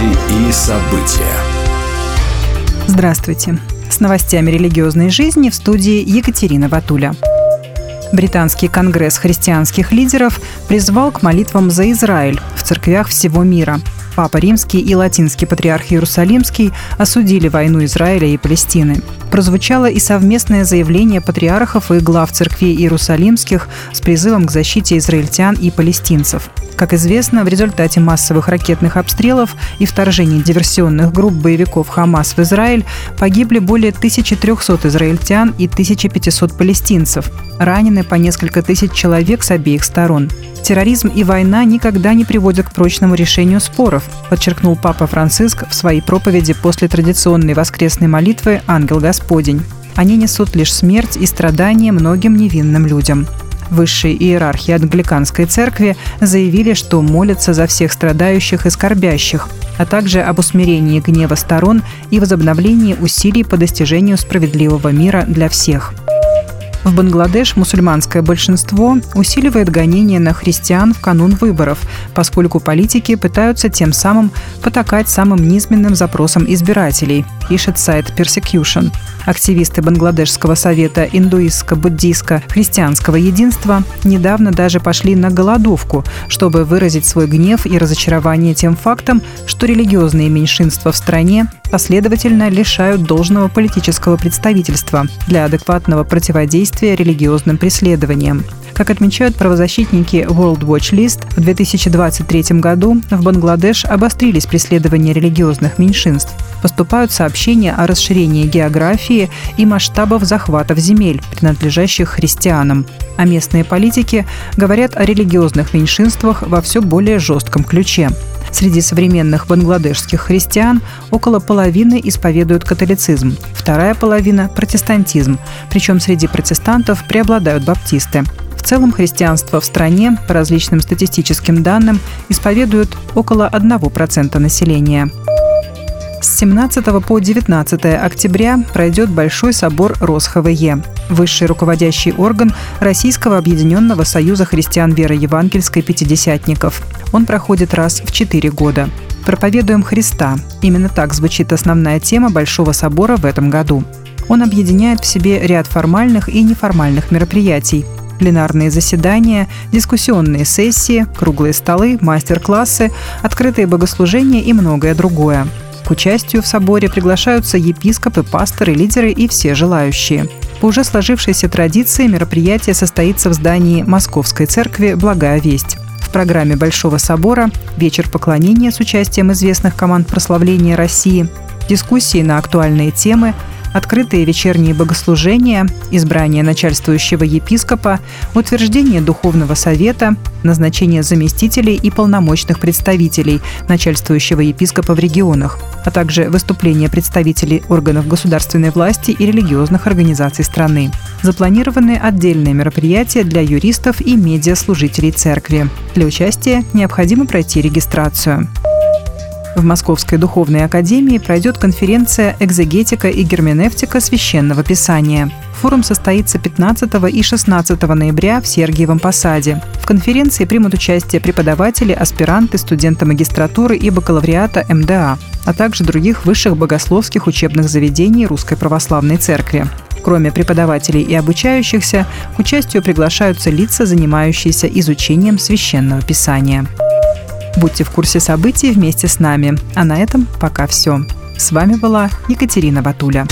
Новости и события. Здравствуйте. С новостями религиозной жизни в студии Екатерина Ватуля. Британский конгресс христианских лидеров призвал к молитвам за Израиль в церквях всего мира. Папа Римский и Латинский патриарх Иерусалимский осудили войну Израиля и Палестины. Прозвучало и совместное заявление патриархов и глав церквей Иерусалимских с призывом к защите израильтян и палестинцев. Как известно, в результате массовых ракетных обстрелов и вторжений диверсионных групп боевиков Хамас в Израиль погибли более 1300 израильтян и 1500 палестинцев. Ранены по несколько тысяч человек с обеих сторон. Терроризм и война никогда не приводят к прочному решению споров, подчеркнул Папа Франциск в своей проповеди после традиционной воскресной молитвы «Ангел Господень». Они несут лишь смерть и страдания многим невинным людям. Высшие иерархи англиканской церкви заявили, что молятся за всех страдающих и скорбящих, а также об усмирении гнева сторон и возобновлении усилий по достижению справедливого мира для всех. В Бангладеш мусульманское большинство усиливает гонения на христиан в канун выборов, поскольку политики пытаются тем самым потакать самым низменным запросам избирателей, пишет сайт Persecution. Активисты Бангладешского совета индуистско-буддийско-христианского единства недавно даже пошли на голодовку, чтобы выразить свой гнев и разочарование тем фактом, что религиозные меньшинства в стране последовательно лишают должного политического представительства для адекватного противодействия религиозным преследованиям. Как отмечают правозащитники World Watch List, в 2023 году в Бангладеш обострились преследования религиозных меньшинств. Поступают сообщения о расширении географии и масштабов захватов земель, принадлежащих христианам. А местные политики говорят о религиозных меньшинствах во все более жестком ключе. Среди современных бангладешских христиан около половины исповедуют католицизм, вторая половина – протестантизм, причем среди протестантов преобладают баптисты. В целом христианство в стране, по различным статистическим данным, исповедуют около 1% населения. С 17 по 19 октября пройдет Большой собор РосХВЕ, высший руководящий орган Российского объединенного союза христиан веры евангельской пятидесятников. Он проходит раз в четыре года. «Проповедуем Христа». Именно так звучит основная тема Большого собора в этом году. Он объединяет в себе ряд формальных и неформальных мероприятий, пленарные заседания, дискуссионные сессии, круглые столы, мастер-классы, открытые богослужения и многое другое. К участию в соборе приглашаются епископы, пасторы, лидеры и все желающие. По уже сложившейся традиции мероприятие состоится в здании Московской церкви «Благая весть». В программе Большого собора вечер поклонения с участием известных команд прославления России, дискуссии на актуальные темы, открытые вечерние богослужения, избрание начальствующего епископа, утверждение духовного совета, назначение заместителей и полномочных представителей начальствующего епископа в регионах, а также выступления представителей органов государственной власти и религиозных организаций страны. Запланированы отдельные мероприятия для юристов и медиаслужителей церкви. Для участия необходимо пройти регистрацию. В Московской духовной академии пройдет конференция «Экзегетика и герменевтика священного писания». Форум состоится 15 и 16 ноября в Сергиевом Посаде. В конференции примут участие преподаватели, аспиранты, студенты магистратуры и бакалавриата МДА, а также других высших богословских учебных заведений Русской Православной Церкви. Кроме преподавателей и обучающихся, к участию приглашаются лица, занимающиеся изучением священного писания. Будьте в курсе событий вместе с нами. А на этом пока все. С вами была Екатерина Батуля.